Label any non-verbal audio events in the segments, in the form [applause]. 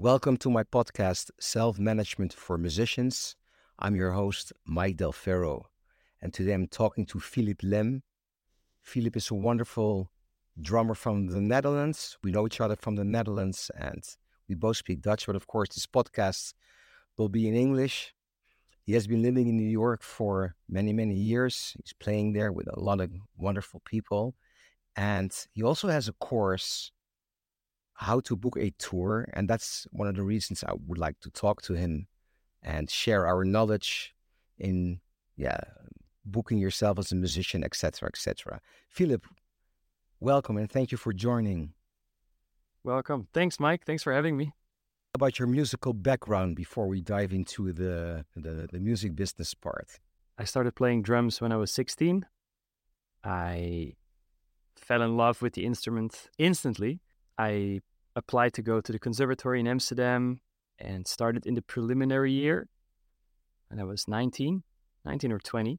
Welcome to my podcast, Self Management for Musicians. I'm your host, Mike Del Ferro, and today I'm talking to Philippe Lemm. Philippe is a wonderful drummer from the Netherlands. We know each other from the Netherlands, and we both speak Dutch, but of course, this podcast will be in English. He has been living in New York for many, many years. He's playing there with a lot of wonderful people. And he also has a course how to book a tour. And that's one of the reasons I would like to talk to him and share our knowledge in yeah booking yourself as a musician, etc., etc. Philippe, welcome and thank you for joining. Welcome. Thanks, Mike. Thanks for having me. About your musical background before we dive into the, the, the music business part. I started playing drums when I was 16. I fell in love with the instrument instantly. I applied to go to the conservatory in Amsterdam and started in the preliminary year. And I was 19, 19 or 20,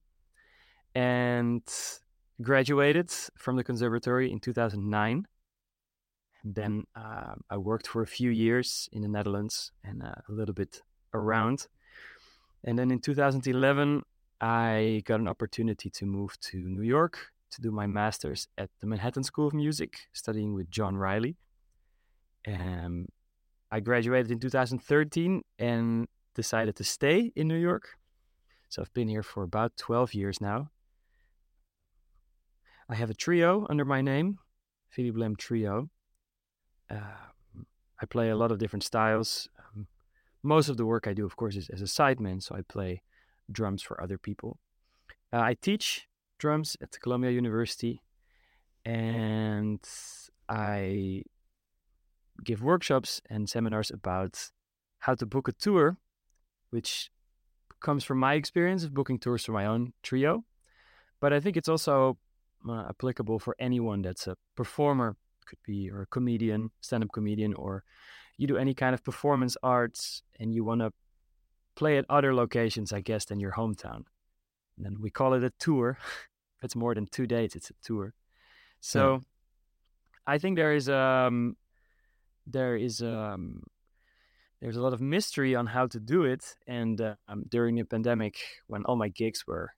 and graduated from the conservatory in 2009. And then uh, I worked for a few years in the Netherlands and uh, a little bit around. And then in 2011, I got an opportunity to move to New York to do my master's at the Manhattan School of Music, studying with John Riley. Um, I graduated in 2013 and decided to stay in New York. So I've been here for about 12 years now. I have a trio under my name, Philippe Lemm Trio. Uh, I play a lot of different styles. Um, most of the work I do, of course, is as a sideman, so I play drums for other people. Uh, I teach drums at Columbia University, and I give workshops and seminars about how to book a tour, which comes from my experience of booking tours for my own trio. But I think it's also uh, applicable for anyone that's a performer, could be or a comedian, stand-up comedian, or you do any kind of performance arts and you want to play at other locations, I guess, than your hometown. And then we call it a tour. [laughs] if it's more than two dates, it's a tour. So yeah. I think there is um, there is um, there's a lot of mystery on how to do it. And uh, um, during the pandemic, when all my gigs were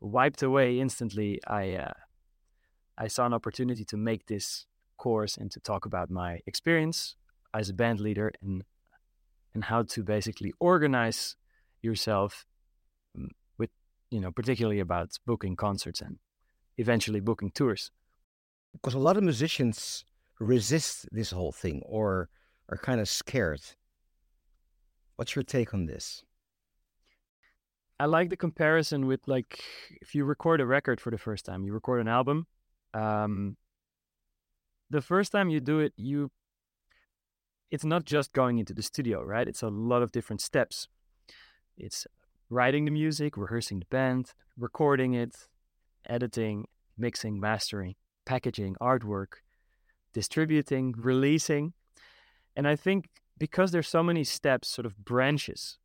wiped away instantly, I uh, I saw an opportunity to make this course and to talk about my experience as a band leader and and how to basically organize yourself mm, with you know particularly about booking concerts and eventually booking tours because a lot of musicians resist this whole thing or are kind of scared. What's your take on this? I like the comparison with like if you record a record for the first time, you record an album. Um, the first time you do it, you it's not just going into the studio, right? It's a lot of different steps. It's writing the music, rehearsing the band, recording it, editing, mixing, mastering, packaging, artwork, distributing, releasing. And I think because there's so many steps, sort of branches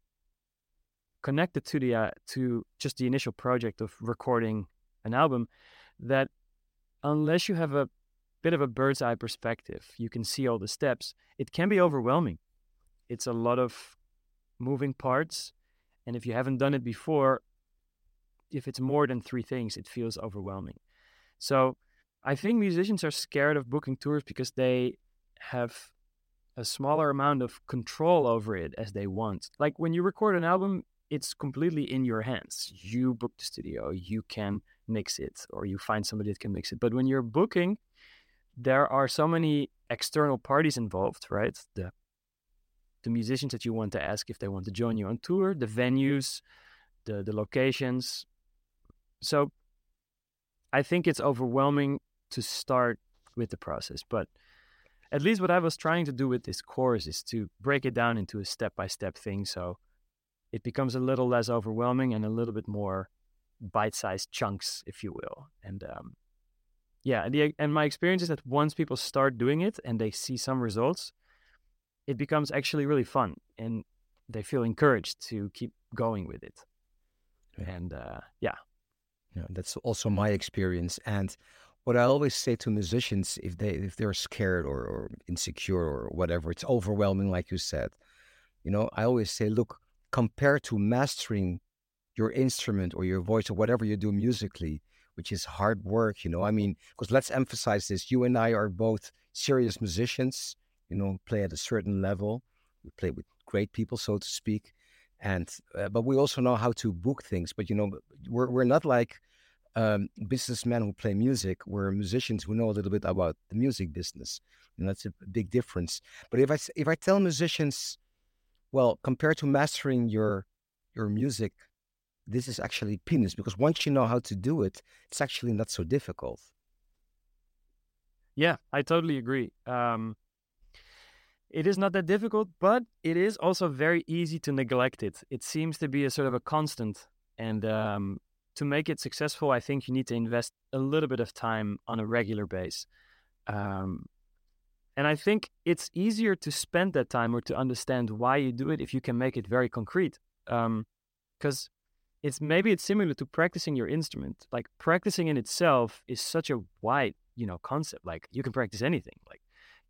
connected to the uh, to just the initial project of recording an album, that unless you have a bit of a bird's eye perspective, you can see all the steps. It can be overwhelming. It's a lot of moving parts, and if you haven't done it before, if it's more than three things, it feels overwhelming. So I think musicians are scared of booking tours because they have a smaller amount of control over it as they want. Like when you record an album, it's completely in your hands. You book the studio, you can mix it, or you find somebody that can mix it. But when you're booking, there are so many external parties involved, right? The the musicians that you want to ask if they want to join you on tour, the venues, the the locations. So I think it's overwhelming to start with the process. But at least what I was trying to do with this course is to break it down into a step by step thing. So it becomes a little less overwhelming and a little bit more bite sized chunks, if you will. And um, yeah, the, and my experience is that once people start doing it and they see some results, it becomes actually really fun and they feel encouraged to keep going with it. Yeah. And uh, yeah. Yeah, that's also my experience. And what I always say to musicians if they if they're scared or, or insecure or whatever, it's overwhelming, like you said. You know, I always say, look, compared to mastering your instrument or your voice or whatever you do musically, which is hard work, you know. I mean, because let's emphasize this: you and I are both serious musicians. You know, play at a certain level. We play with great people, so to speak, and uh, but we also know how to book things. But you know, we're we're not like um, businessmen who play music. We're musicians who know a little bit about the music business, and that's a big difference. But if I if I tell musicians, well, compared to mastering your your music, this is actually peanuts because once you know how to do it, it's actually not so difficult. Yeah, I totally agree. Um, it is not that difficult, but it is also very easy to neglect it. It seems to be a sort of a constant, and um, to make it successful, I think you need to invest a little bit of time on a regular base. Um, and I think it's easier to spend that time or to understand why you do it if you can make it very concrete. Because um, it's maybe it's similar to practicing your instrument. Like practicing in itself is such a wide, you know, concept. Like you can practice anything. Like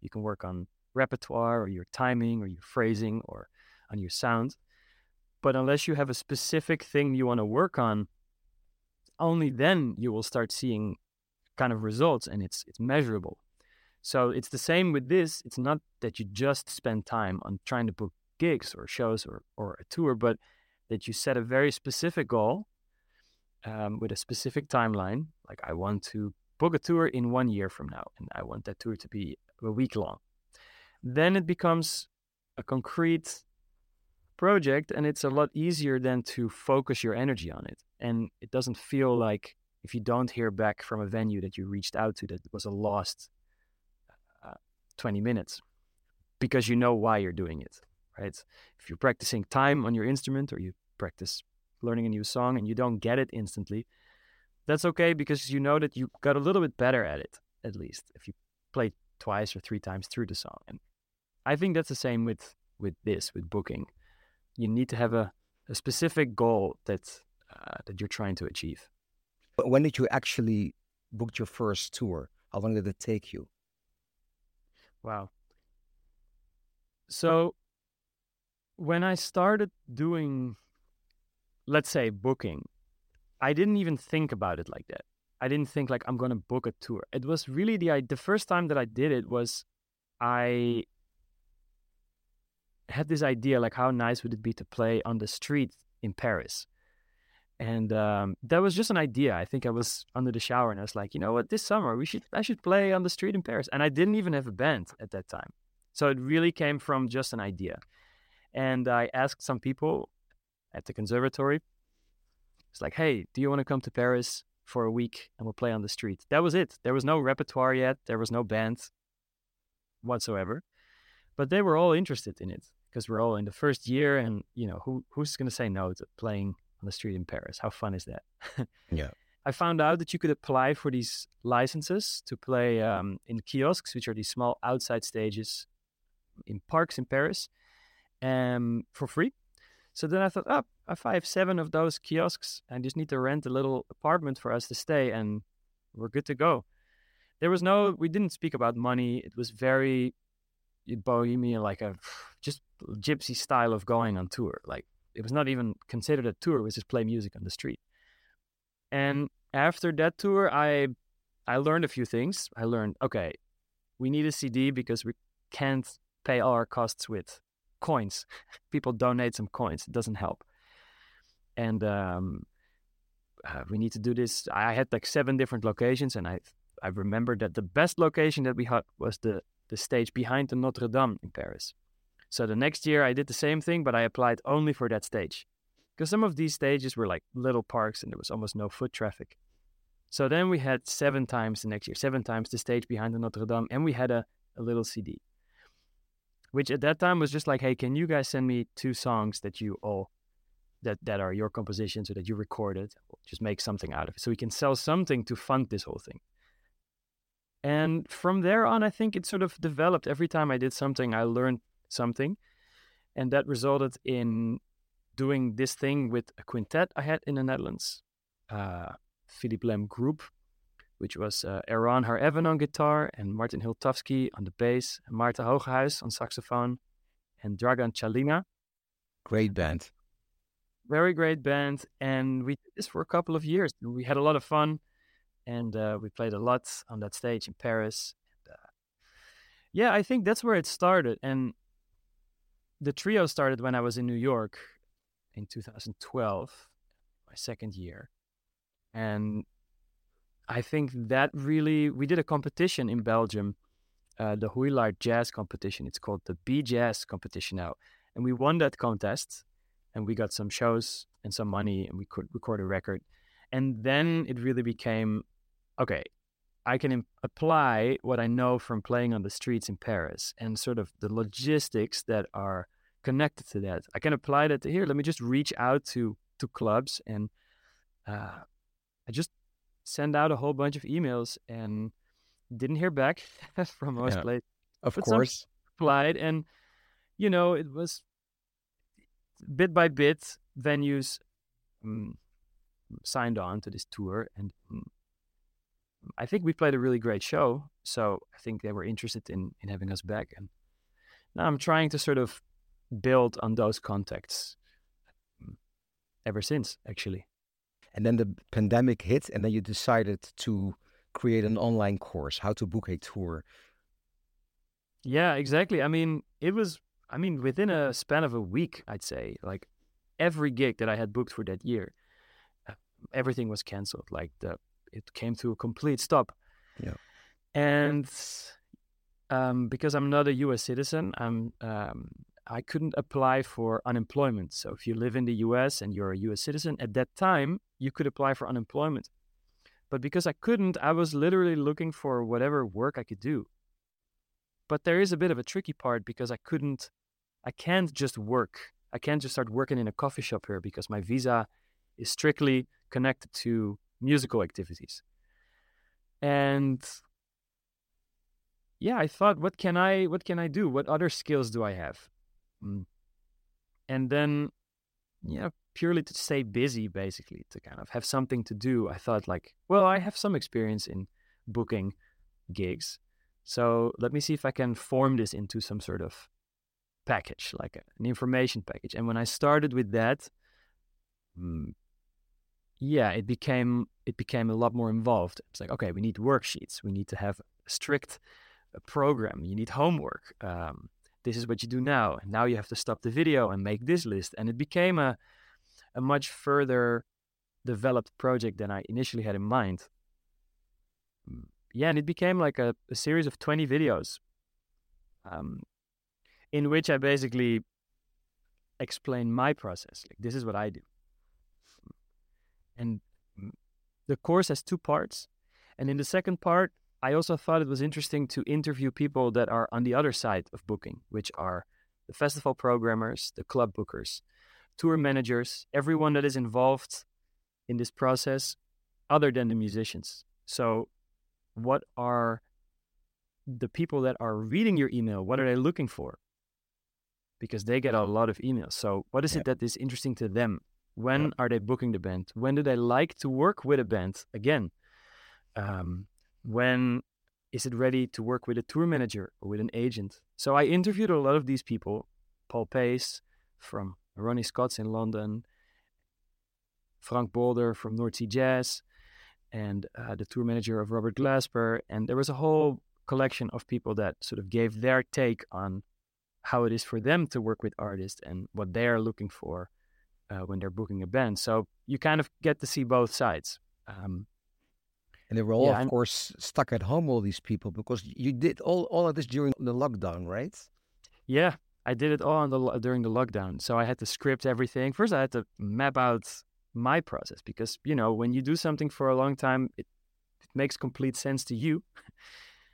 you can work on repertoire or your timing or your phrasing or on your sound. But unless you have a specific thing you want to work on, only then you will start seeing kind of results and it's it's measurable. So it's the same with this. It's not that you just spend time on trying to book gigs or shows or, or a tour, but that you set a very specific goal um, with a specific timeline. Like I want to book a tour in one year from now, and I want that tour to be a week long. Then it becomes a concrete project, and it's a lot easier than to focus your energy on it and it doesn't feel like if you don't hear back from a venue that you reached out to that was a lost uh, 20 minutes because you know why you're doing it right? If you're practicing time on your instrument or you practice learning a new song and you don't get it instantly that's okay because you know that you got a little bit better at it at least if you play twice or three times through the song and i think that's the same with with this with booking you need to have a, a specific goal that uh, that you're trying to achieve. But when did you actually book your first tour? How long did it take you? Wow. So when I started doing, let's say, booking, I didn't even think about it like that. I didn't think like I'm gonna book a tour. It was really the the first time that I did it was I had this idea like how nice would it be to play on the street in Paris and um, that was just an idea. I think I was under the shower and I was like, you know what, this summer we should I should play on the street in Paris. And I didn't even have a band at that time, so it really came from just an idea. And I asked some people at the conservatory. It's like, hey, do you want to come to Paris for a week and we'll play on the street? That was it. There was no repertoire yet. There was no band whatsoever, but they were all interested in it because we're all in the first year, and you know who who's going to say no to playing on the street in Paris. How fun is that? yeah. [laughs] I found out that you could apply for these licenses to play um, in kiosks, which are these small outside stages in parks in Paris, um, for free. So then I thought, oh, if I have seven of those kiosks, I just need to rent a little apartment for us to stay, and we're good to go. There was no, we didn't speak about money. It was very bohemian, like a just gypsy style of going on tour. Like it was not even considered a tour. It was just play music on the street. And after that tour, I I learned a few things. I learned okay, we need a CD because we can't pay all our costs with coins. [laughs] People donate some coins. It doesn't help. And um, uh, we need to do this. I had like seven different locations, and I I remember that the best location that we had was the the stage behind the Notre Dame in Paris. So the next year I did the same thing, but I applied only for that stage. Because some of these stages were like little parks and there was almost no foot traffic. So then we had seven times the next year, seven times the stage behind the Notre Dame, and we had a, a little CD. Which at that time was just like, hey, can you guys send me two songs that you all that that are your compositions or that you recorded? Just make something out of it. So we can sell something to fund this whole thing. And from there on, I think it sort of developed. Every time I did something, I learned something. And that resulted in doing this thing with a quintet I had in the Netherlands, uh, Philippe Lemm Group, which was uh, Eran Har-Even on guitar and Martin Hiltovsky on the bass, and Marta Hogehuis on saxophone, and Dragan Chalina. Great band. Very great band. And we did this for a couple of years. We had a lot of fun and uh, we played a lot on that stage in Paris. And, uh, yeah, I think that's where it started. And the trio started when I was in New York in 2012, my second year. And I think that really, we did a competition in Belgium, uh, the Hoeilaart Jazz competition. It's called the B Jazz competition now. And we won that contest and we got some shows and some money and we could record a record. And then it really became okay, I can Im- apply what I know from playing on the streets in Paris and sort of the logistics that are connected to that. I can apply that to here. Let me just reach out to to clubs and uh, I just send out a whole bunch of emails and didn't hear back [laughs] from most yeah, places. Of but course, applied and you know it was bit by bit venues um, signed on to this tour and um, I think we played a really great show. So I think they were interested in in having us back. And now I'm trying to sort of build on those contacts mm, ever since, actually. And then the pandemic hit, and then you decided to create an online course, how to book a tour. Yeah, exactly. I mean, it was, I mean, within a span of a week, I'd say, like every gig that I had booked for that year, uh, everything was canceled. Like the it came to a complete stop. Yeah. And um, because I'm not a U.S. citizen, I'm um, I couldn't apply for unemployment. So if you live in the U.S. and you're a U.S. citizen, at that time you could apply for unemployment. But because I couldn't, I was literally looking for whatever work I could do. But there is a bit of a tricky part because I couldn't, I can't just work. I can't just start working in a coffee shop here because my visa is strictly connected to musical activities. And yeah, I thought, what can I what can I do? What other skills do I have? Mm. And then, yeah, purely to stay busy, basically, to kind of have something to do. I thought, like, well, I have some experience in booking gigs, so let me see if I can form this into some sort of package, like an information package. And when I started with that, mm, yeah, it became it became a lot more involved. It's like, okay, we need worksheets. We need to have a strict uh, program. You need homework. Um, this is what you do now. Now you have to stop the video and make this list. And it became a a much further developed project than I initially had in mind. Mm, yeah, and it became like a, a series of 20 videos um, in which I basically explain my process. Like, this is what I do. And the course has two parts. And in the second part, I also thought it was interesting to interview people that are on the other side of booking, which are the festival programmers, the club bookers, tour managers, everyone that is involved in this process other than the musicians. So, what are the people that are reading your email? What are they looking for? Because they get a lot of emails. So, what is yeah. it that is interesting to them? When yeah. are they booking the band? When do they like to work with a band again? Um, when is it ready to work with a tour manager or with an agent? So I interviewed a lot of these people. Paul Pace from Ronnie Scott's in London, Frank Bolder from North Sea Jazz, and uh, the tour manager of Robert Glasper. And there was a whole collection of people that sort of gave their take on how it is for them to work with artists and what they are looking for uh, when they're booking a band. So you kind of get to see both sides. Um, and they were all, yeah, of course, stuck at home, all these people, because you did all, all of this during the lockdown, right? Yeah, I did it all on the during the lockdown. So I had to script everything. First, I had to map out my process because you know when you do something for a long time, it, it makes complete sense to you.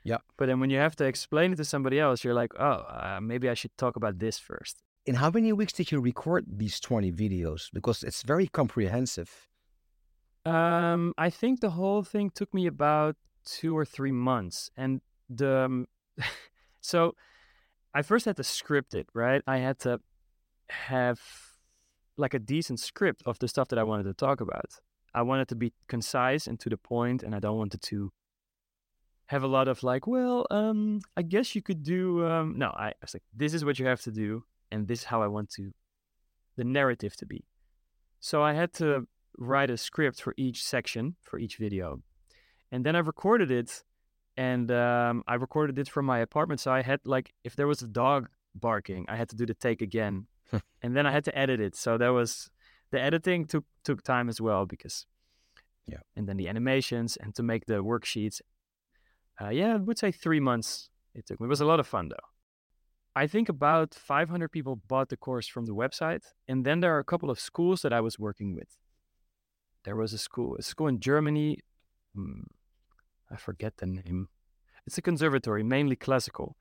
Yeah. But then when you have to explain it to somebody else, you're like, oh, uh, maybe I should talk about this first in how many weeks did you record these 20 videos? Because it's very comprehensive. Um, I think the whole thing took me about two or three months. And the, um, [laughs] so I first had to script it, right? I had to have like a decent script of the stuff that I wanted to talk about. I wanted to be concise and to the point, and I don't want it to have a lot of like, well, um, I guess you could do. Um, no, I, I was like, this is what you have to do, and this is how I want to the narrative to be. So I had to write a script for each section for each video, and then I recorded it, and um, I recorded it from my apartment. So I had like, if there was a dog barking, I had to do the take again, [laughs] and then I had to edit it. So that was the editing took took time as well because yeah, and then the animations and to make the worksheets uh, yeah, I would say three months it took me. It was a lot of fun though. I think about 500 people bought the course from the website, and then there are a couple of schools that I was working with. There was a school, a school in Germany. Hmm, I forget the name. It's a conservatory, mainly classical,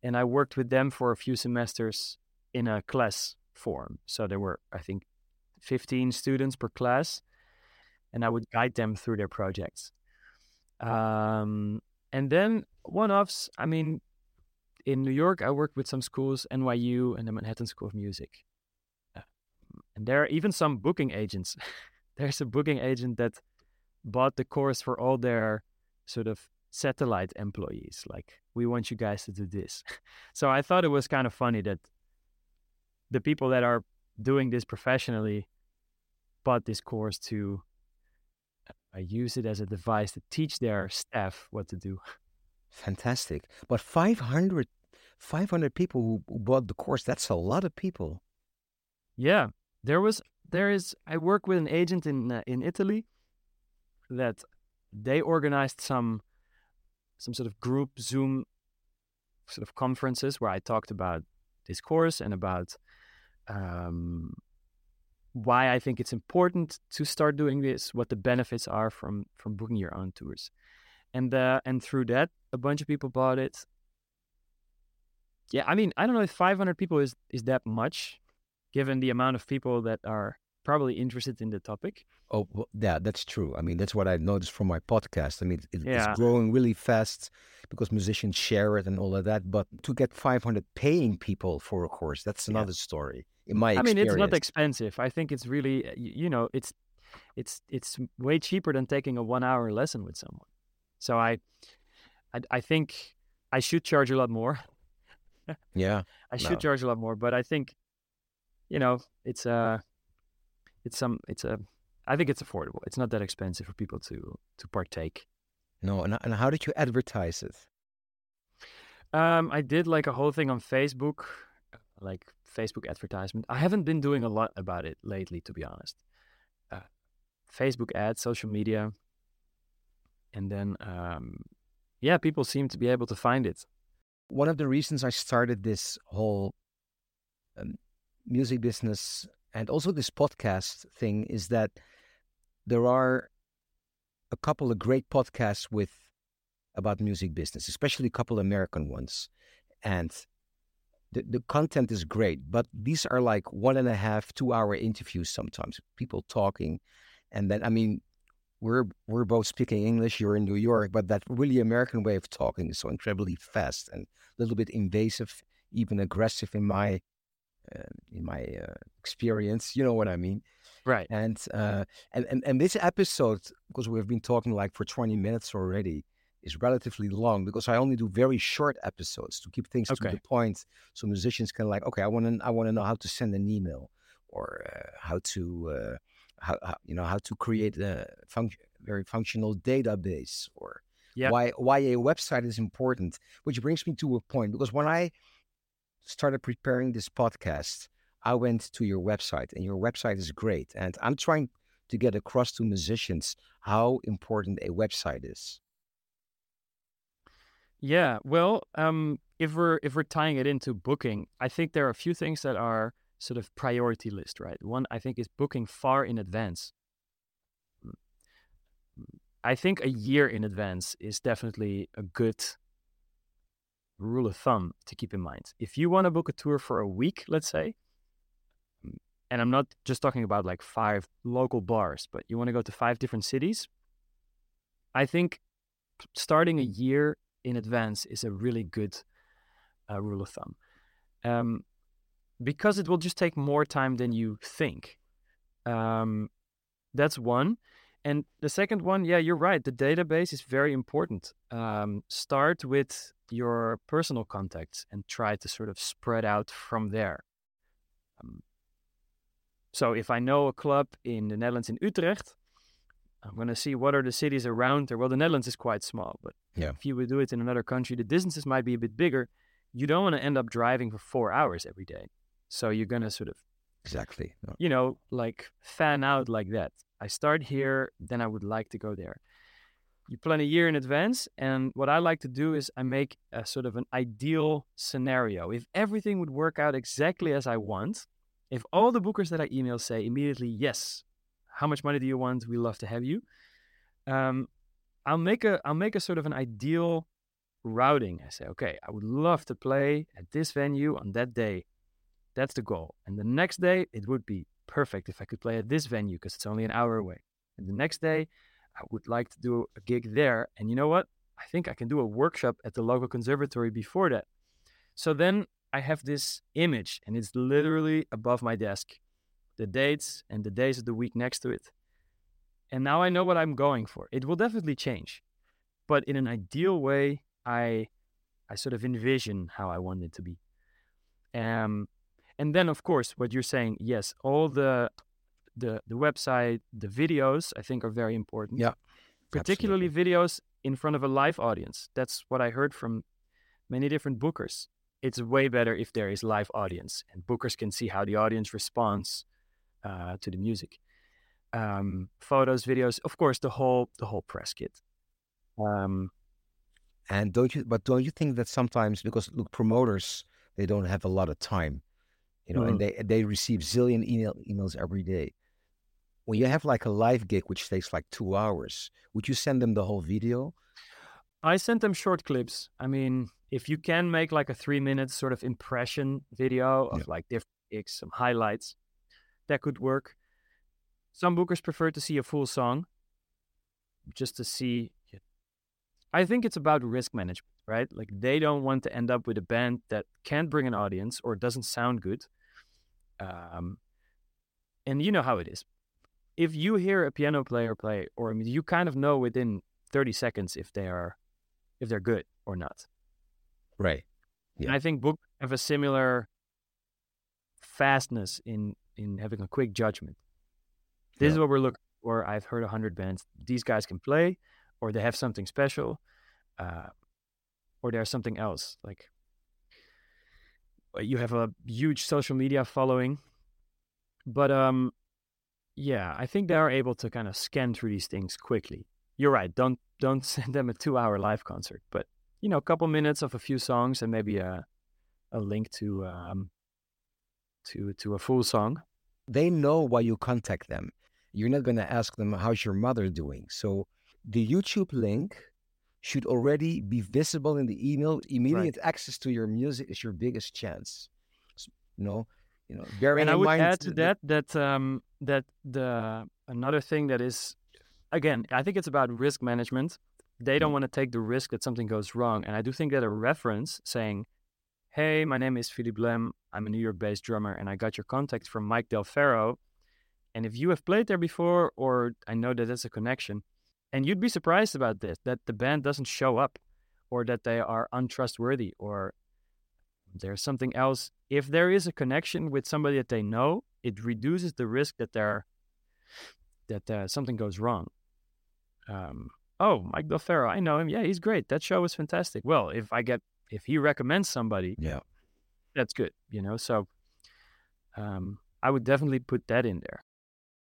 and I worked with them for a few semesters in a class form. So there were, I think, 15 students per class, and I would guide them through their projects. Um, and then one offs, I mean, in New York, I worked with some schools, NYU and the Manhattan School of Music. Uh, and there are even some booking agents. [laughs] There's a booking agent that bought the course for all their sort of satellite employees. Like, we want you guys to do this. [laughs] so I thought it was kind of funny that the people that are doing this professionally bought this course to I use it as a device to teach their staff what to do. Fantastic. But 500, 500 people who, bought the course, that's a lot of people. Yeah. There was, there is, I work with an agent in, uh, in Italy that they organized some, some sort of group Zoom sort of conferences where I talked about this course and about um, why I think it's important to start doing this, what the benefits are from from booking your own tours, and uh, and through that, a bunch of people bought it. Yeah, I mean, I don't know if 500 people is is that much, given the amount of people that are probably interested in the topic. Oh, well, yeah, that's true. I mean, that's what I noticed from my podcast. I mean, it, yeah. it's growing really fast because musicians share it and all of that. But to get 500 paying people for a course, that's another yeah. story in my I mean, it's not expensive. I think it's really, uh, you know, it's it's it's way cheaper than taking a one hour lesson with someone. So I, I, I think I should charge a lot more. Yeah, [laughs] I should no. charge a lot more, but I think, you know, it's a, uh, it's some, it's a, I think it's affordable. It's not that expensive for people to to partake. No, and and how did you advertise it? Um, I did like a whole thing on Facebook, like Facebook advertisement. I haven't been doing a lot about it lately, to be honest. Uh, Facebook ads, social media, and then um, yeah, people seem to be able to find it. One of the reasons I started this whole um, music business and also this podcast thing is that there are a couple of great podcasts with about music business, especially a couple American ones, and the, the content is great, but these are like one and a half, two hour interviews sometimes, people talking. And then, I mean, we're we're both speaking English. You're in New York, but that really American way of talking is so incredibly fast and a little bit invasive, even aggressive in my uh, in my uh, experience. You know what I mean? Right. And uh, and and and this episode, because we've been talking like for twenty minutes already, is relatively long because I only do very short episodes to keep things okay. to the point, so musicians can like, okay, I want to I want to know how to send an email or uh, how to uh, how, how, you know how to create a func- very functional database or yep. why why a website is important. Which brings me to a point because when I started preparing this podcast, I went to your website and your website is great, and I'm trying to get across to musicians how important a website is. Yeah, well, um, if we're if we're tying it into booking, I think there are a few things that are sort of priority list, right? One I think is booking far in advance. Mm, I think a year in advance is definitely a good rule of thumb to keep in mind. If you want to book a tour for a week, let's say, mm, and I'm not just talking about like five local bars, but you want to go to five different cities, I think starting a year in advance is a really good uh, rule of thumb. Um, because it will just take more time than you think. Um, that's one. And the second one, yeah, you're right. The database is very important. Um, start with your personal contacts and try to sort of spread out from there. Um, so if I know a club in the Netherlands in Utrecht, I'm going to see what are the cities around there. Well, the Netherlands is quite small, but Yeah. if you would do it in another country, the distances might be a bit bigger. You don't want to end up driving for four hours every day. So you're going to sort of Exactly. No. you know, like fan out like that. I start here, then I would like to go there. You plan a year in advance, and what I like to do is I make a sort of an ideal scenario. If everything would work out exactly as I want, if all the bookers that I email say immediately, yes, how much money do you want? We love to have you. Um, I'll make a I'll make a sort of an ideal routing. I say, okay, I would love to play at this venue on that day. That's the goal. And the next day, it would be perfect if I could play at this venue because it's only an hour away. And the next day, I would like to do a gig there. And you know what? I think I can do a workshop at the local conservatory before that. So then I have this image, and it's literally above my desk the dates and the days of the week next to it. And now I know what I'm going for. It will definitely change. But in an ideal way, I I sort of envision how I want it to be. Um, and then of course what you're saying yes all the the the website the videos i think are very important Yeah, particularly videos in front of a live audience. That's what i heard from many different bookers. It's way better if there is live audience and bookers can see how the audience responds uh, to the music. Um, photos videos of course the whole the whole press kit. Um, And don't you? But don't you think that sometimes because look, promoters they don't have a lot of time, you know, and mm. they they receive zillion email, emails every day. When you have like a live gig which takes like two hours, would you send them the whole video? I sent them short clips. I mean, if you can make like a three minute sort of impression video of like different gigs, some highlights, that could work. Some bookers prefer to see a full song just to see. I think it's about risk management, right? Like they don't want to end up with a band that can't bring an audience or doesn't sound good. Um, and you know how it is. If you hear a piano player play, or I mean, you kind of know within 30 seconds if they are if they're good or not. Right. And I think book have a similar fastness in in having a quick judgment. This is what we're looking for. I've heard a hundred bands. These guys can play, or they have something special, uh, or there's something else. Like uh, you have a huge social media following, but um, yeah, I think they are able to kind of scan through these things quickly. You're right. Don't don't [laughs] send them a two-hour live concert, but you know, a couple minutes of a few songs and maybe a a link to um to to a full song. They know why you contact them. You're not going to ask them how's your mother doing. So the YouTube link should already be visible in the email. Immediate access to your music is your biggest chance. S- You know, you know. Bearing and I in would mind add to that that um that the another thing that is again, I think it's about risk management. They don't want to take the risk that something goes wrong. And I do think that a reference saying, Hey, my name is Philippe Lemm. I'm a New York based drummer and I got your contact from Mike Del Ferro. And if you have played there before, or I know that there's a connection, and you'd be surprised about this, that the band doesn't show up or that they are untrustworthy or there's something else. If there is a connection with somebody that they know, it reduces the risk that there that uh, something goes wrong. Um, oh, Mike Del Ferro, I know him. Yeah, he's great. That show was fantastic. Well, if I get if he recommends somebody, Yeah. that's good. You know, so um, I would definitely put that in there.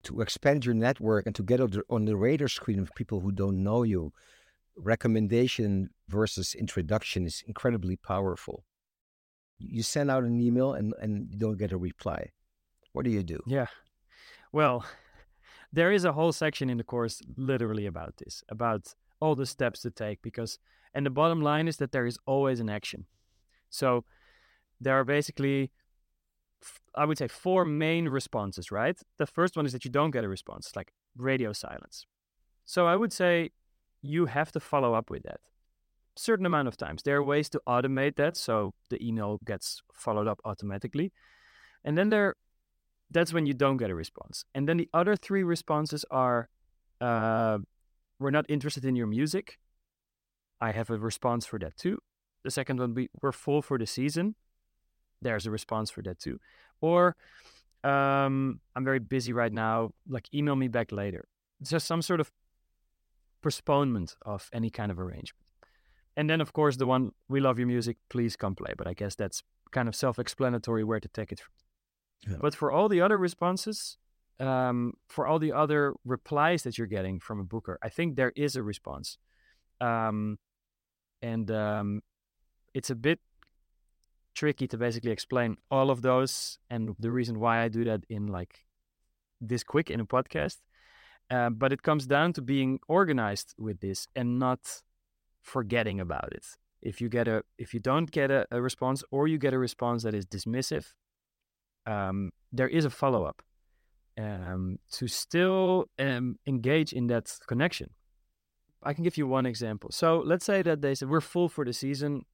To expand your network and to get on the, radar screen of people who don't know you, recommendation versus introduction is incredibly powerful. You send out an email and, and you don't get a reply. What do you do? Yeah. Well, there is a whole section in the course literally about this, about all the steps to take because and the bottom line is that there is always an action. So there are basically I would say four main responses, right? The first one is that you don't get a response, like radio silence. So I would say you have to follow up with that. Certain amount of times. There are ways to automate that so the email gets followed up automatically. And then there that's when you don't get a response. And then the other three responses are uh, we're not interested in your music. I have a response for that too. The second one, we, we're full for the season. There's a response for that too. Or um, I'm very busy right now. Like, email me back later. It's just some sort of postponement of any kind of arrangement. And then, of course, the one, we love your music, please come play. But I guess that's kind of self explanatory where to take it from. Yeah. But for all the other responses, um, for all the other replies that you're getting from a booker, I think there is a response. Um, and um, it's a bit tricky to basically explain all of those and the reason why I do that in like this quick in a podcast. Uh, but it comes down to being organized with this and not forgetting about it. If you get a if you don't get a, a response or you get a response that is dismissive, um, there is a follow up um, to still um, engage in that connection. I can give you one example. So let's say that they said we're full for the season.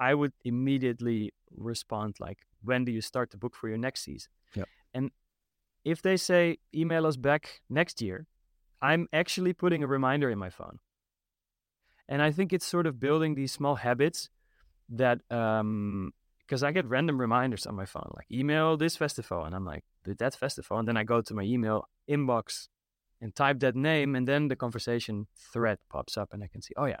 I would immediately respond like, "When do you start to book for your next season?" Yeah. And if they say email us back next year, I'm actually putting a reminder in my phone. And I think it's sort of building these small habits that um because I get random reminders on my phone, like email this festival, and I'm like, did that festival, and then I go to my email inbox and type that name, and then the conversation thread pops up, and I can see, oh yeah,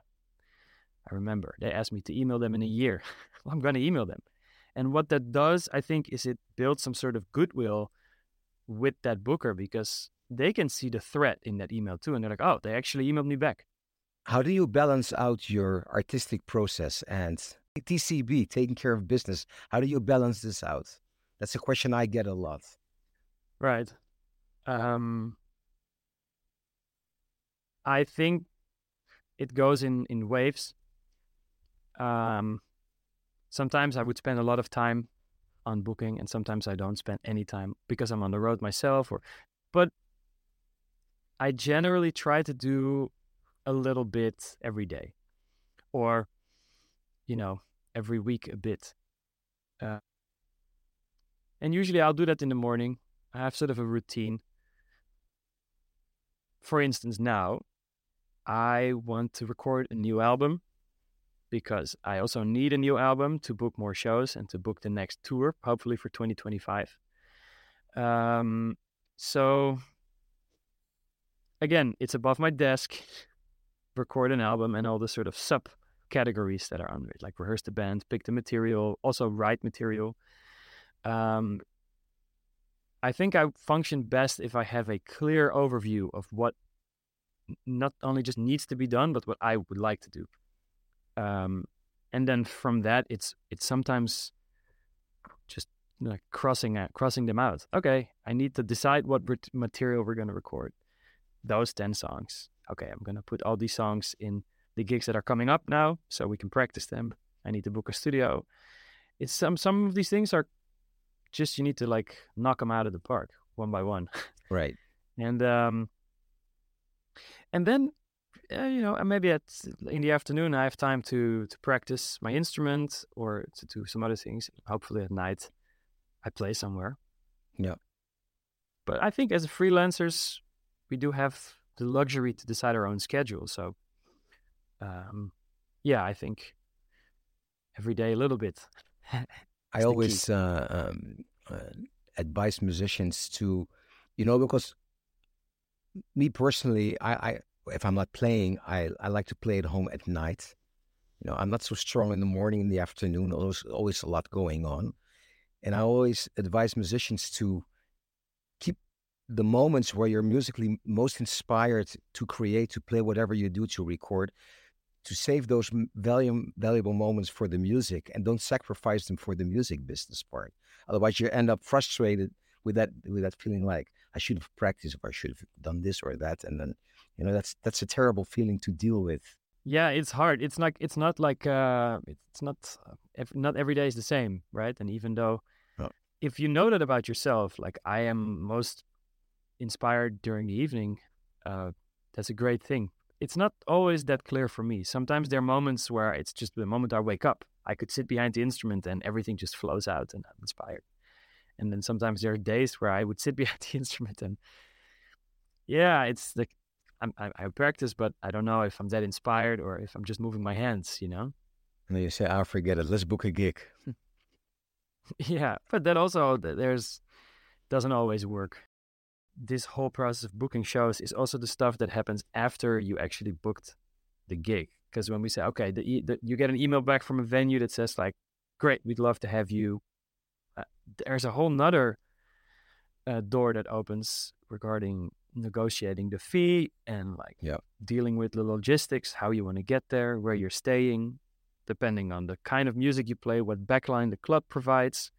I remember they asked me to email them in a year. [laughs] I'm going to email them. And what that does, I think, is it builds some sort of goodwill with that booker because they can see the threat in that email too. And they're like, oh, they actually emailed me back. How do you balance out your artistic process and TCB, taking care of business? How do you balance this out? That's a question I get a lot. Right. Um, I think it goes in, in waves. Um, sometimes I would spend a lot of time on booking, and sometimes I don't spend any time because I'm on the road myself. Or, but I generally try to do a little bit every day, or you know, every week a bit. Uh, and usually I'll do that in the morning. I have sort of a routine. For instance, now I want to record a new album because I also need a new album to book more shows and to book the next tour, hopefully for 2025. Um, so again, it's above my desk. Record an album and all the sort of sub categories that are under it, like rehearse the band, pick the material, also write material. Um, I think I function best if I have a clear overview of what not only just needs to be done, but what I would like to do um, and then from that, it's it's sometimes just like crossing out, crossing them out. Okay, I need to decide what material we're going to record. Those ten songs. Okay, I'm going to put all these songs in the gigs that are coming up now, so we can practice them. I need to book a studio. It's some some of these things are just you need to like knock them out of the park one by one. Right. [laughs] and um, and then uh, you know, maybe at in the afternoon I have time to to practice my instrument or to do some other things. Hopefully at night I play somewhere. Yeah. But I think as freelancers, we do have the luxury to decide our own schedule. So, um, yeah, I think every day a little bit. [laughs] I always uh, um, uh, advise musicians to, you know, because me personally, I, I if I'm not playing, I, I like to play at home at night. You know, I'm not so strong in the morning, in the afternoon. There's always a lot going on. And I always advise musicians to keep the moments where you're musically most inspired to create, to play whatever you do, to record, to save those valuable, valuable moments for the music and don't sacrifice them for the music business part. Otherwise, you end up frustrated with that with that feeling like I should have practiced, or I should have done this or that, and then you know that's that's a terrible feeling to deal with. Yeah it's hard. It's like it's not like uh it's not not every day is the same right? And even though oh. if you know that about yourself like i am most inspired during the evening uh that's a great thing. It's not always that clear for me. Sometimes there are moments where it's just the moment i wake up i could sit behind the instrument and everything just flows out and i'm inspired. And then sometimes there are days where i would sit [laughs] behind the instrument and yeah it's like I'm, I, I practice, but I don't know if I'm that inspired or if I'm just moving my hands, you know? And then you say, "I'll forget it. Let's book a gig." [laughs] yeah, but that also there's doesn't always work. This whole process of booking shows is also the stuff that happens after you actually booked the gig. Because when we say, okay, the, the, you get an email back from a venue that says like, "Great, we'd love to have you," uh, there's a whole nother uh, door that opens regarding negotiating the fee and like yeah. dealing with the logistics, how you want to get there, where you're staying, depending on the kind of music you play, what backline the club provides.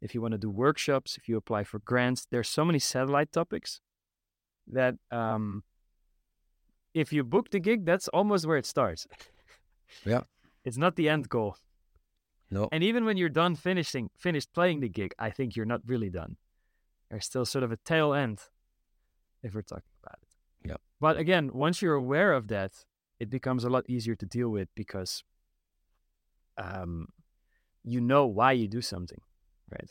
If you want to do workshops, if you apply for grants, there's so many satellite topics that um, if you book the gig, that's almost where it starts. Yeah. [laughs] It's not the end goal. No. And even when you're done finishing finished playing the gig, I think you're not really done. There's still sort of a tail end if we're talking about it. Yeah. But again, once you're aware of that, it becomes a lot easier to deal with because um, you know why you do something, right?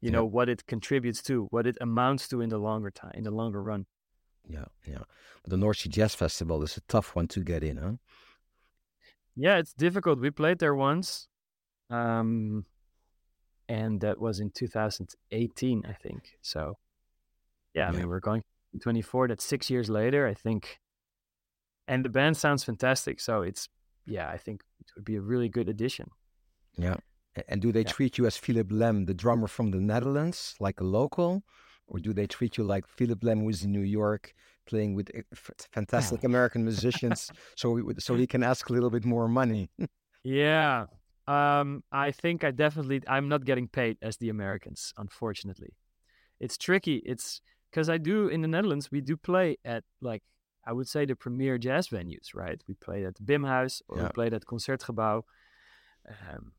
You Yeah. know what it contributes to, what it amounts to in the longer time, in the longer run. Yeah, yeah. But the North Sea Jazz Festival is a tough one to get in, huh? Yeah, it's difficult. We played there once, um, and that was in 2018, I think. So, yeah, I Yeah. mean, we're going 24. That's six years later, I think. And the band sounds fantastic. So it's, yeah, I think it would be a really good addition. Yeah. And do they Yeah. treat you as Philippe Lemm, the drummer from the Netherlands, like a local? Or do they treat you like Philippe Lemm, who is in New York, playing with f- fantastic [laughs] American musicians, so we, would- so he can ask a little bit more money? [laughs] Yeah. Um, I think I definitely I'm not getting paid as the Americans, unfortunately. It's tricky. It's because I do in the Netherlands we do play at like I would say the premier jazz venues, right? We played at the Bimhuis or we Yeah. played at Concertgebouw, um,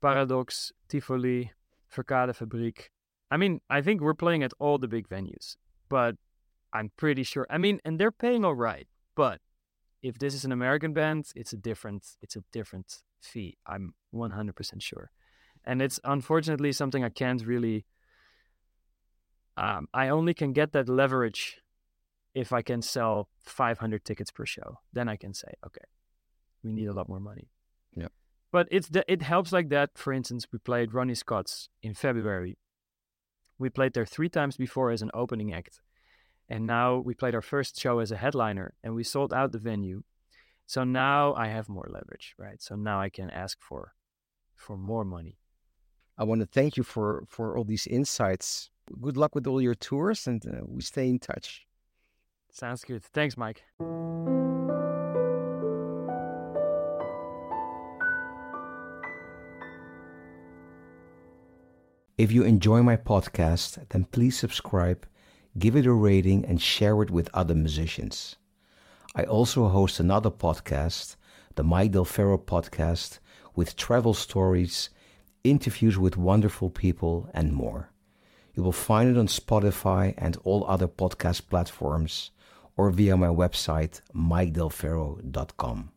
Paradox, Tivoli, Verkadefabriek. I mean, I think we're playing at all the big venues, but I'm pretty sure. I mean, and they're paying all right, but if this is an American band, it's a different it's a different fee. I'm 100% sure. And it's unfortunately something I can't really um, I only can get that leverage if I can sell 500 tickets per show. Then I can say, okay, we need a lot more money. Yeah. But it's the, it helps like that. For instance, we played Ronnie Scott's in February. We played there three times before as an opening act. And now we played our first show as a headliner and we sold out the venue. So now I have more leverage, right? So now I can ask for for more money. I want to thank you for for all these insights. Good luck with all your tours, and uh, we stay in touch. Sounds good. Thanks, Mike. If you enjoy my podcast, then please subscribe, give it a rating, and share it with other musicians. I also host another podcast, the Mike Del Ferro podcast, with travel stories, interviews with wonderful people, and more. You will find it on Spotify and all other podcast platforms or via my website, mikedelferro.com.